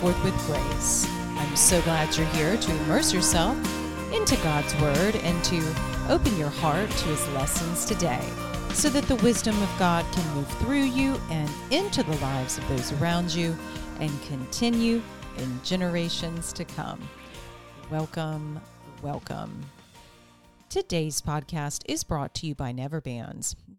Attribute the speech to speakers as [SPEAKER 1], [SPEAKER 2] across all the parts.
[SPEAKER 1] Forth with Grace. I'm so glad you're here to immerse yourself into God's Word and to open your heart to His lessons today so that the wisdom of God can move through you and into the lives of those around you and continue in generations to come. Welcome, welcome. Today's podcast is brought to you by Neverbands.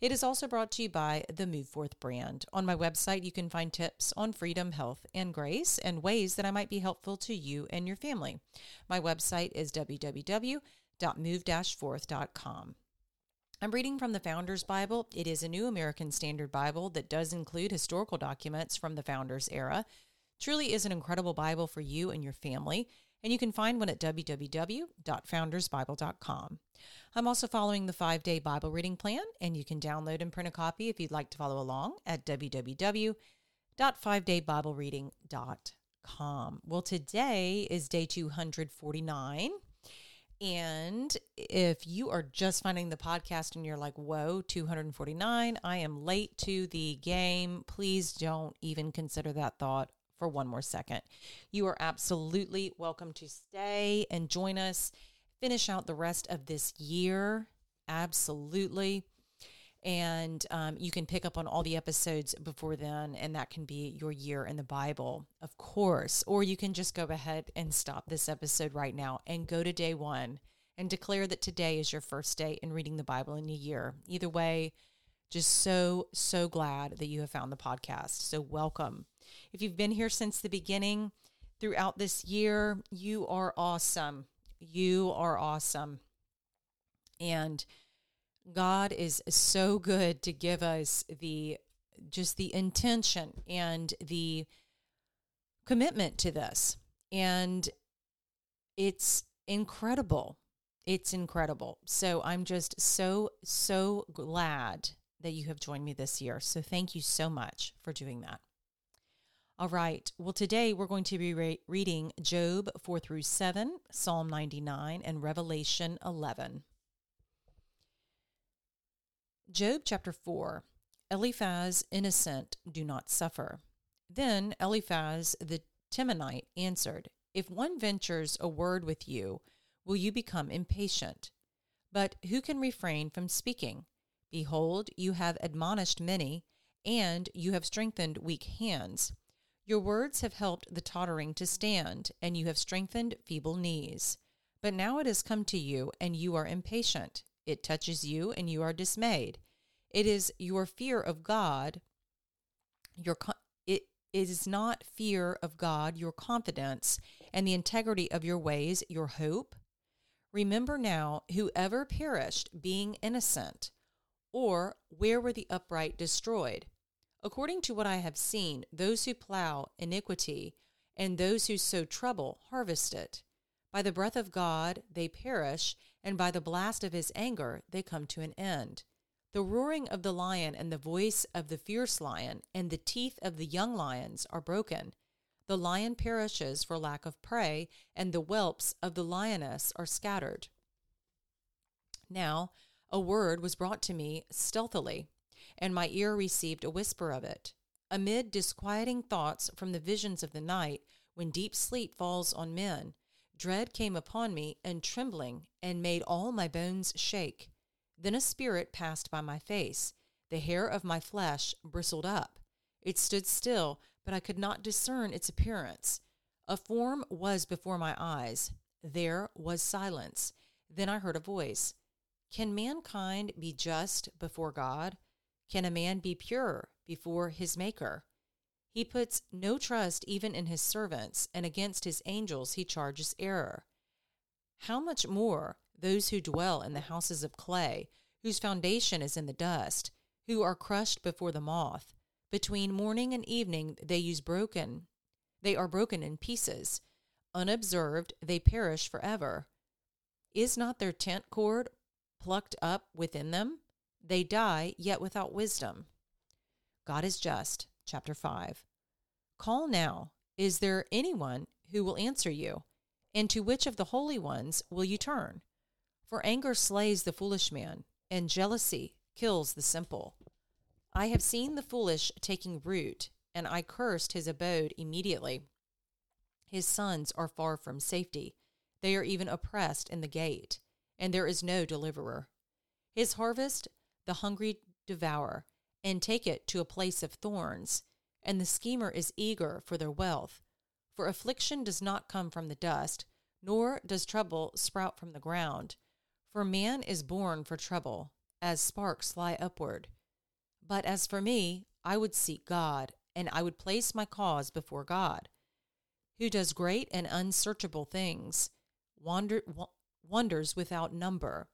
[SPEAKER 1] It is also brought to you by the Move Forth brand. On my website, you can find tips on freedom, health, and grace and ways that I might be helpful to you and your family. My website is www.move-forth.com. I'm reading from the Founders Bible. It is a New American Standard Bible that does include historical documents from the Founders era. Truly is an incredible Bible for you and your family and you can find one at www.foundersbible.com. I'm also following the five day Bible reading plan, and you can download and print a copy if you'd like to follow along at www.5daybiblereading.com. Well, today is day 249. And if you are just finding the podcast and you're like, whoa, 249, I am late to the game, please don't even consider that thought for one more second. You are absolutely welcome to stay and join us, finish out the rest of this year. Absolutely. And um, you can pick up on all the episodes before then, and that can be your year in the Bible, of course. Or you can just go ahead and stop this episode right now and go to day one and declare that today is your first day in reading the Bible in a year. Either way, just so, so glad that you have found the podcast. So, welcome. If you've been here since the beginning throughout this year, you are awesome. You are awesome. And God is so good to give us the just the intention and the commitment to this. And it's incredible. It's incredible. So I'm just so, so glad that you have joined me this year. So thank you so much for doing that. All right. Well, today we're going to be re- reading Job 4 through 7, Psalm 99, and Revelation 11. Job chapter 4 Eliphaz innocent do not suffer. Then Eliphaz the Temanite answered, If one ventures a word with you, will you become impatient? But who can refrain from speaking? Behold, you have admonished many, and you have strengthened weak hands. Your words have helped the tottering to stand, and you have strengthened feeble knees. But now it has come to you, and you are impatient. It touches you, and you are dismayed. It is your fear of God, your con- it is not fear of God, your confidence, and the integrity of your ways, your hope. Remember now, whoever perished being innocent, or where were the upright destroyed? According to what I have seen, those who plow iniquity and those who sow trouble harvest it. By the breath of God they perish, and by the blast of his anger they come to an end. The roaring of the lion and the voice of the fierce lion and the teeth of the young lions are broken. The lion perishes for lack of prey, and the whelps of the lioness are scattered. Now, a word was brought to me stealthily and my ear received a whisper of it. Amid disquieting thoughts from the visions of the night, when deep sleep falls on men, dread came upon me and trembling, and made all my bones shake. Then a spirit passed by my face. The hair of my flesh bristled up. It stood still, but I could not discern its appearance. A form was before my eyes. There was silence. Then I heard a voice. Can mankind be just before God? Can a man be pure before his Maker? He puts no trust even in his servants, and against his angels he charges error. How much more those who dwell in the houses of clay, whose foundation is in the dust, who are crushed before the moth? Between morning and evening they use broken, they are broken in pieces. Unobserved, they perish forever. Is not their tent cord plucked up within them? They die, yet without wisdom. God is just. Chapter 5. Call now. Is there anyone who will answer you? And to which of the holy ones will you turn? For anger slays the foolish man, and jealousy kills the simple. I have seen the foolish taking root, and I cursed his abode immediately. His sons are far from safety. They are even oppressed in the gate, and there is no deliverer. His harvest the hungry devour, and take it to a place of thorns, and the schemer is eager for their wealth. For affliction does not come from the dust, nor does trouble sprout from the ground. For man is born for trouble, as sparks fly upward. But as for me, I would seek God, and I would place my cause before God, who does great and unsearchable things, wonder, wonders without number.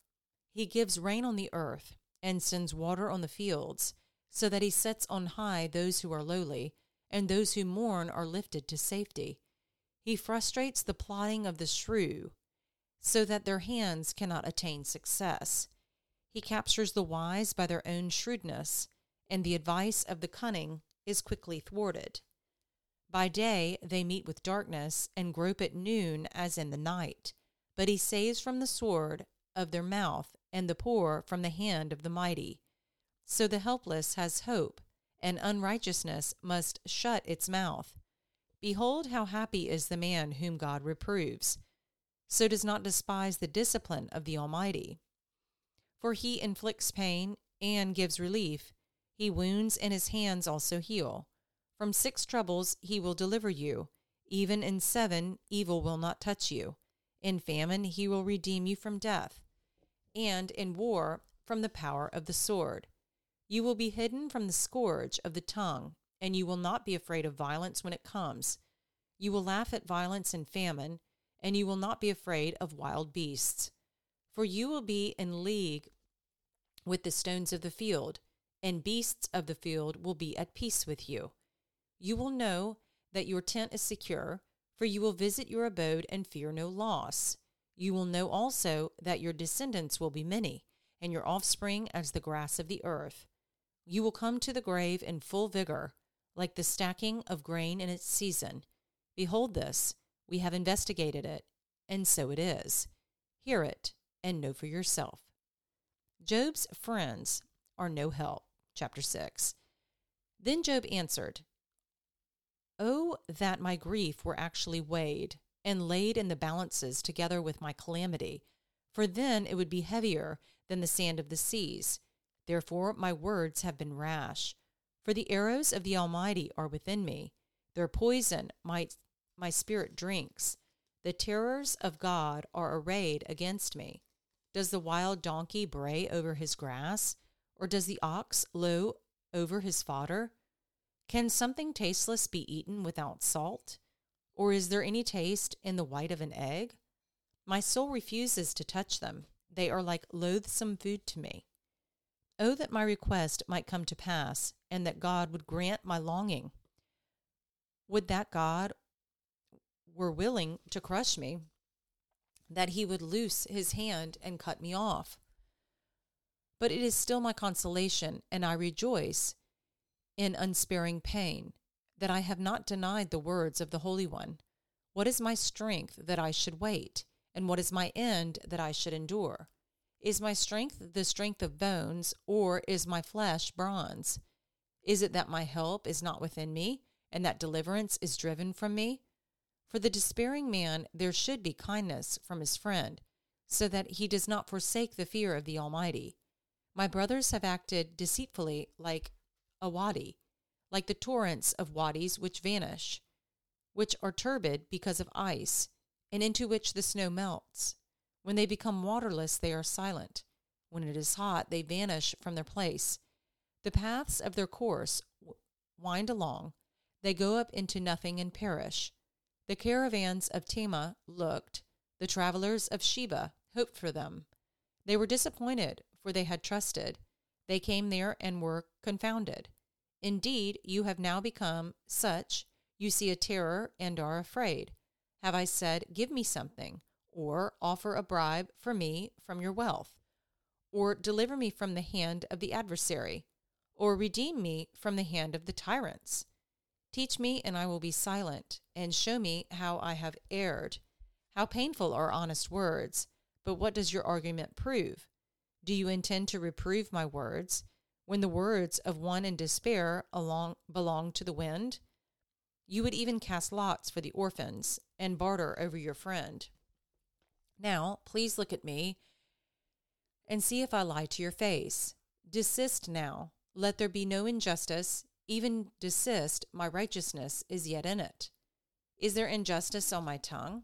[SPEAKER 1] He gives rain on the earth and sends water on the fields, so that he sets on high those who are lowly, and those who mourn are lifted to safety. He frustrates the plotting of the shrew, so that their hands cannot attain success. He captures the wise by their own shrewdness, and the advice of the cunning is quickly thwarted. By day they meet with darkness and grope at noon as in the night, but he saves from the sword of their mouth and the poor from the hand of the mighty. So the helpless has hope, and unrighteousness must shut its mouth. Behold, how happy is the man whom God reproves, so does not despise the discipline of the Almighty. For he inflicts pain and gives relief. He wounds, and his hands also heal. From six troubles he will deliver you. Even in seven, evil will not touch you. In famine, he will redeem you from death. And in war, from the power of the sword. You will be hidden from the scourge of the tongue, and you will not be afraid of violence when it comes. You will laugh at violence and famine, and you will not be afraid of wild beasts. For you will be in league with the stones of the field, and beasts of the field will be at peace with you. You will know that your tent is secure, for you will visit your abode and fear no loss. You will know also that your descendants will be many, and your offspring as the grass of the earth. You will come to the grave in full vigor, like the stacking of grain in its season. Behold this, we have investigated it, and so it is. Hear it, and know for yourself. Job's friends are no help. Chapter 6. Then Job answered, Oh, that my grief were actually weighed and laid in the balances together with my calamity, for then it would be heavier than the sand of the seas. Therefore my words have been rash. For the arrows of the Almighty are within me. Their poison my, my spirit drinks. The terrors of God are arrayed against me. Does the wild donkey bray over his grass, or does the ox low over his fodder? Can something tasteless be eaten without salt? Or is there any taste in the white of an egg? My soul refuses to touch them. They are like loathsome food to me. Oh, that my request might come to pass, and that God would grant my longing. Would that God were willing to crush me, that he would loose his hand and cut me off. But it is still my consolation, and I rejoice in unsparing pain, that I have not denied the words of the Holy One. What is my strength that I should wait? And what is my end that I should endure? Is my strength the strength of bones, or is my flesh bronze? Is it that my help is not within me, and that deliverance is driven from me? For the despairing man, there should be kindness from his friend, so that he does not forsake the fear of the Almighty. My brothers have acted deceitfully like a wadi, like the torrents of wadis which vanish, which are turbid because of ice, and into which the snow melts. When they become waterless, they are silent. When it is hot, they vanish from their place. The paths of their course wind along, they go up into nothing and perish. The caravans of Tema looked, the travelers of Sheba hoped for them. They were disappointed, for they had trusted. They came there and were confounded. Indeed, you have now become such, you see a terror and are afraid. Have I said, Give me something? or offer a bribe for me from your wealth, or deliver me from the hand of the adversary, or redeem me from the hand of the tyrants. Teach me, and I will be silent, and show me how I have erred. How painful are honest words! But what does your argument prove? Do you intend to reprove my words, when the words of one in despair along, belong to the wind? You would even cast lots for the orphans and barter over your friend. Now, please look at me and see if I lie to your face. Desist now. Let there be no injustice. Even desist, my righteousness is yet in it. Is there injustice on my tongue?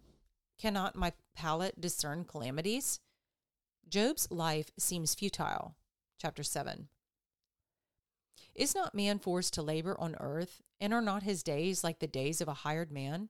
[SPEAKER 1] Cannot my palate discern calamities? Job's life seems futile. Chapter 7. Is not man forced to labor on earth, and are not his days like the days of a hired man?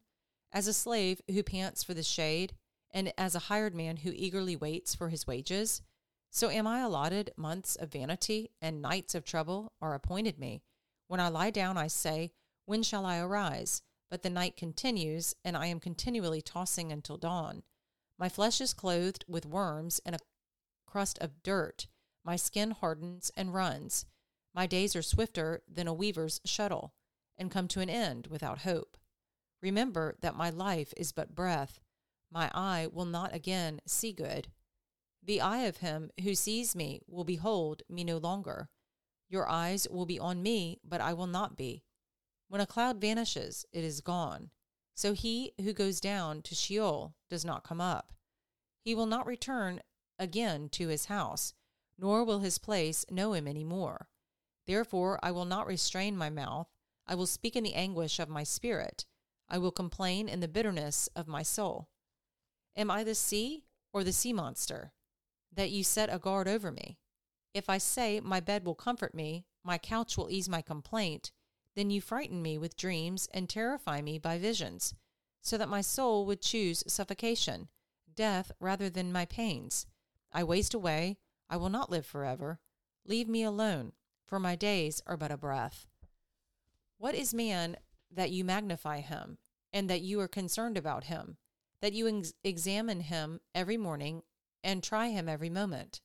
[SPEAKER 1] As a slave who pants for the shade, and as a hired man who eagerly waits for his wages, so am I allotted months of vanity, and nights of trouble are appointed me. When I lie down, I say, When shall I arise? But the night continues, and I am continually tossing until dawn. My flesh is clothed with worms and a crust of dirt. My skin hardens and runs. My days are swifter than a weaver's shuttle, and come to an end without hope. Remember that my life is but breath. My eye will not again see good. The eye of him who sees me will behold me no longer. Your eyes will be on me, but I will not be. When a cloud vanishes, it is gone. So he who goes down to Sheol does not come up. He will not return again to his house, nor will his place know him any more. Therefore, I will not restrain my mouth. I will speak in the anguish of my spirit. I will complain in the bitterness of my soul. Am I the sea or the sea monster, that you set a guard over me? If I say, My bed will comfort me, my couch will ease my complaint, then you frighten me with dreams and terrify me by visions, so that my soul would choose suffocation, death rather than my pains. I waste away, I will not live forever. Leave me alone, for my days are but a breath. What is man that you magnify him, and that you are concerned about him, that you ex- examine him every morning and try him every moment?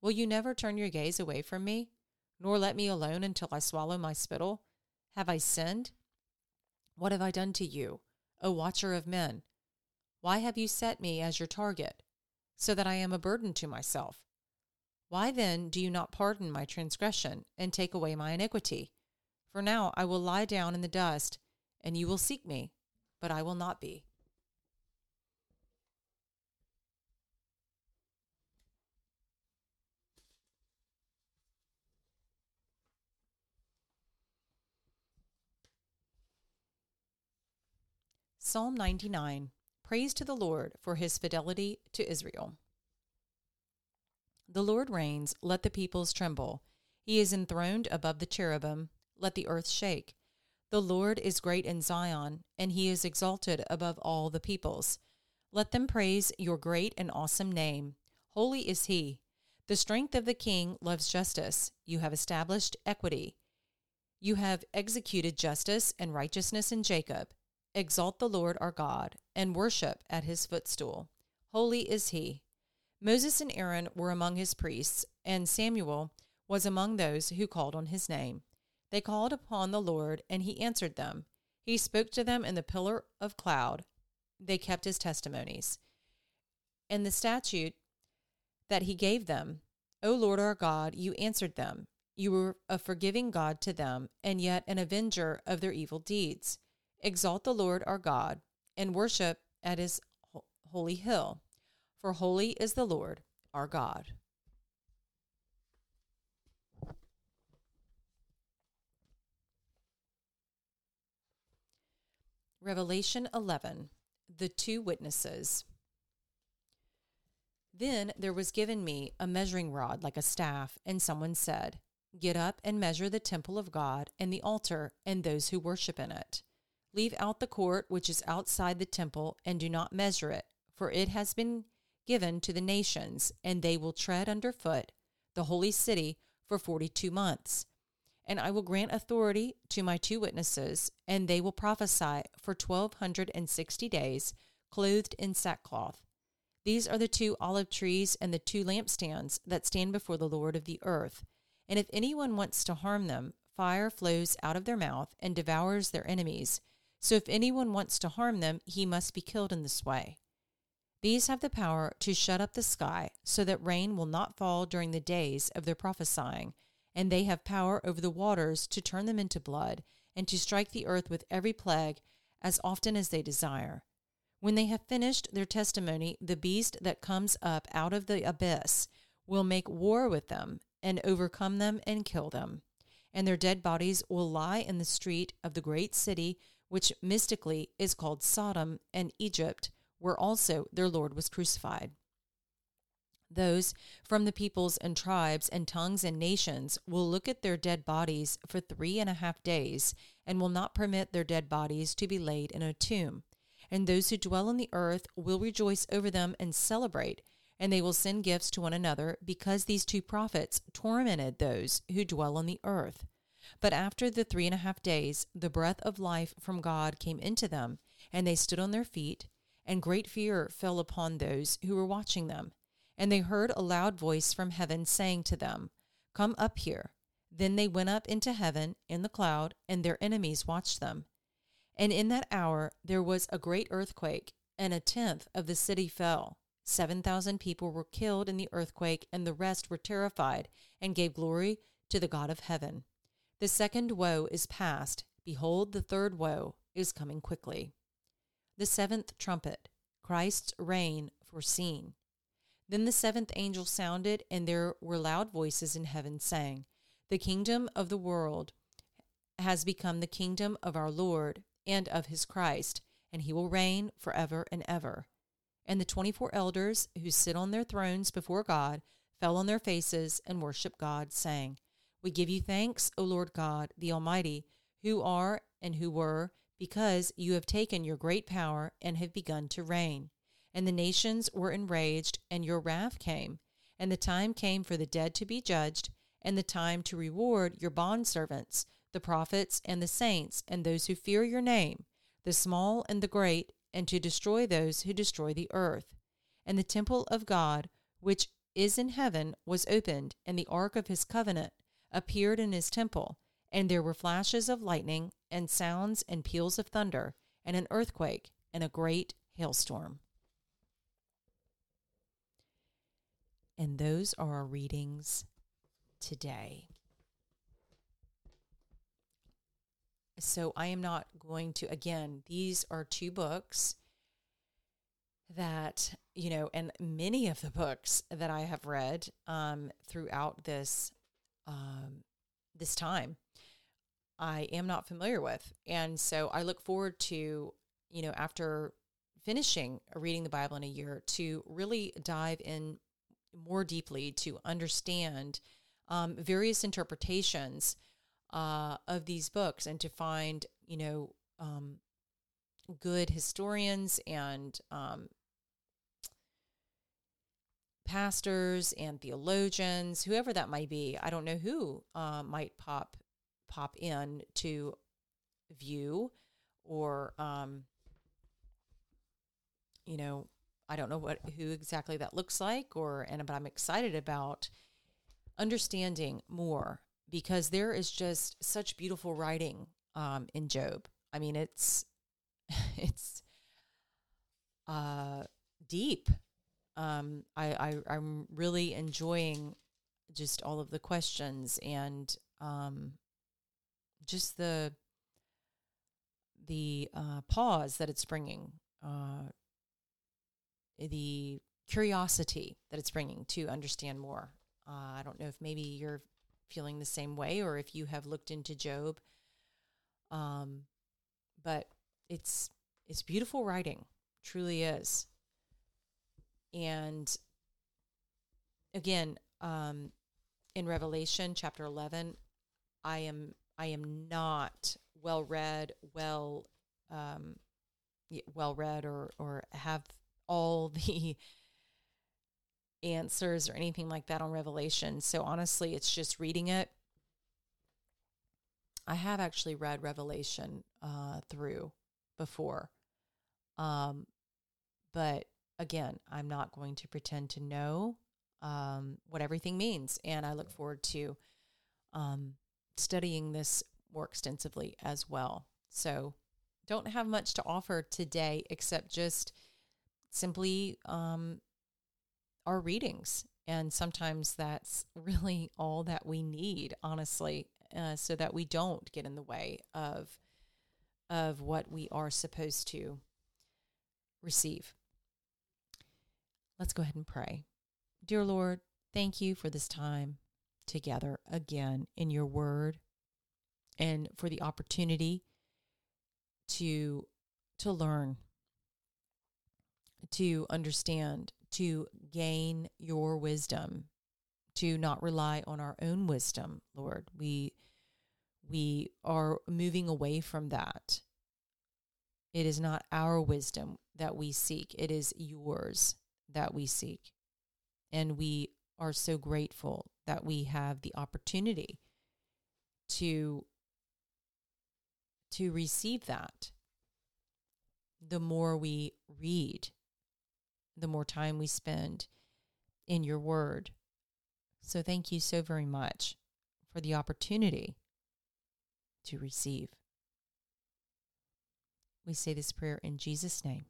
[SPEAKER 1] Will you never turn your gaze away from me, nor let me alone until I swallow my spittle? Have I sinned? What have I done to you, O watcher of men? Why have you set me as your target, so that I am a burden to myself? Why then do you not pardon my transgression and take away my iniquity? For now I will lie down in the dust, and you will seek me, but I will not be. Psalm 99 Praise to the Lord for his fidelity to Israel. The Lord reigns, let the peoples tremble. He is enthroned above the cherubim, let the earth shake. The Lord is great in Zion, and he is exalted above all the peoples. Let them praise your great and awesome name. Holy is he. The strength of the king loves justice. You have established equity. You have executed justice and righteousness in Jacob. Exalt the Lord our God, and worship at his footstool. Holy is he. Moses and Aaron were among his priests, and Samuel was among those who called on his name. They called upon the Lord, and he answered them. He spoke to them in the pillar of cloud. They kept his testimonies. And the statute that he gave them, O Lord our God, you answered them. You were a forgiving God to them, and yet an avenger of their evil deeds. Exalt the Lord our God, and worship at his holy hill for holy is the Lord our God. Revelation 11 The Two Witnesses. Then there was given me a measuring rod like a staff, and someone said, Get up and measure the temple of God and the altar and those who worship in it. Leave out the court which is outside the temple, and do not measure it, for it has been given to the nations, and they will tread underfoot the holy city for forty two months. And I will grant authority to my two witnesses, and they will prophesy for twelve hundred and sixty days, clothed in sackcloth. These are the two olive trees and the two lampstands that stand before the Lord of the earth. And if anyone wants to harm them, fire flows out of their mouth and devours their enemies. So if anyone wants to harm them, he must be killed in this way. These have the power to shut up the sky so that rain will not fall during the days of their prophesying, and they have power over the waters to turn them into blood and to strike the earth with every plague as often as they desire. When they have finished their testimony, the beast that comes up out of the abyss will make war with them and overcome them and kill them. And their dead bodies will lie in the street of the great city, which mystically is called Sodom and Egypt where also their Lord was crucified. Those from the peoples and tribes and tongues and nations will look at their dead bodies for three and a half days and will not permit their dead bodies to be laid in a tomb. And those who dwell on the earth will rejoice over them and celebrate, and they will send gifts to one another because these two prophets tormented those who dwell on the earth. But after the three and a half days, the breath of life from God came into them, and they stood on their feet and great fear fell upon those who were watching them. And they heard a loud voice from heaven saying to them, Come up here. Then they went up into heaven in the cloud, and their enemies watched them. And in that hour there was a great earthquake, and a tenth of the city fell. Seven thousand people were killed in the earthquake, and the rest were terrified, and gave glory to the God of heaven. The second woe is past. Behold, the third woe is coming quickly the seventh trumpet, Christ's reign foreseen. Then the seventh angel sounded, and there were loud voices in heaven saying, The kingdom of the world has become the kingdom of our Lord and of his Christ, and he will reign forever and ever. And the twenty four elders who sit on their thrones before God fell on their faces and worshiped God, saying, We give you thanks, O Lord God, the Almighty, who are and who were because you have taken your great power and have begun to reign. And the nations were enraged, and your wrath came. And the time came for the dead to be judged, and the time to reward your bondservants, the prophets and the saints, and those who fear your name, the small and the great, and to destroy those who destroy the earth. And the temple of God, which is in heaven, was opened, and the ark of his covenant appeared in his temple. And there were flashes of lightning, and sounds and peals of thunder, and an earthquake, and a great hailstorm. And those are our readings today. So I am not going to, again, these are two books that, you know, and many of the books that I have read um, throughout this um, this time I am not familiar with. And so I look forward to, you know, after finishing reading the Bible in a year, to really dive in more deeply to understand um, various interpretations uh, of these books and to find, you know, um, good historians and um, pastors and theologians, whoever that might be. I don't know who uh, might pop pop in to view or um, you know i don't know what who exactly that looks like or and but i'm excited about understanding more because there is just such beautiful writing um, in job. I mean it's it's uh, deep. Um, I, I i'm really enjoying just all of the questions and um, just the the uh, pause that it's bringing, uh, the curiosity that it's bringing to understand more. Uh, I don't know if maybe you're feeling the same way or if you have looked into Job. Um, but it's it's beautiful writing, truly is. And again, um, in Revelation chapter eleven, I am I am not well read, well um, well read, or or have all the answers or anything like that on Revelation. So honestly, it's just reading it. I have actually read Revelation uh, through before, um, but again, I'm not going to pretend to know um, what everything means. And I look forward to um, studying this more extensively as well. So, don't have much to offer today except just simply um, our readings. And sometimes that's really all that we need, honestly, uh, so that we don't get in the way of of what we are supposed to receive. Let's go ahead and pray. Dear Lord, thank you for this time together again in your word and for the opportunity to to learn to understand to gain your wisdom to not rely on our own wisdom lord. We we are moving away from that. It is not our wisdom that we seek. It is yours that we seek. And we are so grateful that we have the opportunity to to receive that the more we read the more time we spend in your word. So thank you so very much for the opportunity to receive. We say this prayer in Jesus name.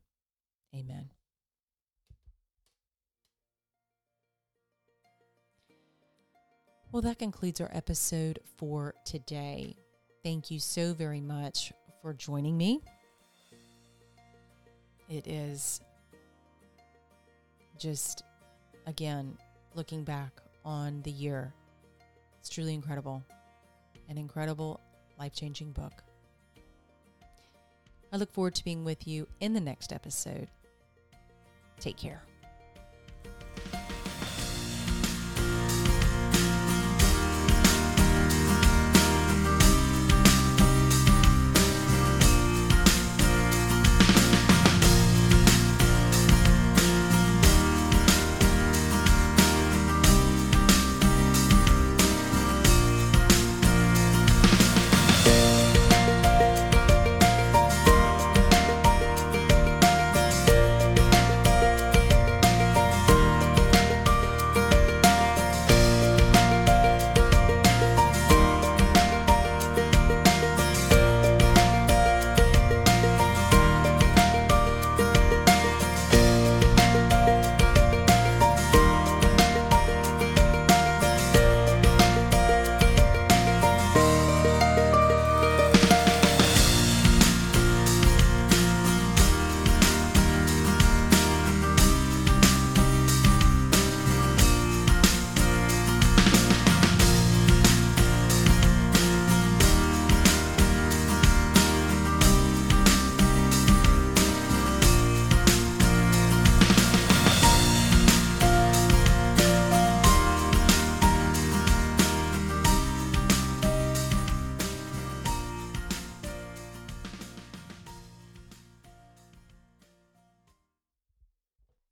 [SPEAKER 1] Amen Well, that concludes our episode for today. Thank you so very much for joining me. It is just, again, looking back on the year. It's truly incredible. An incredible, life changing book. I look forward to being with you in the next episode. Take care.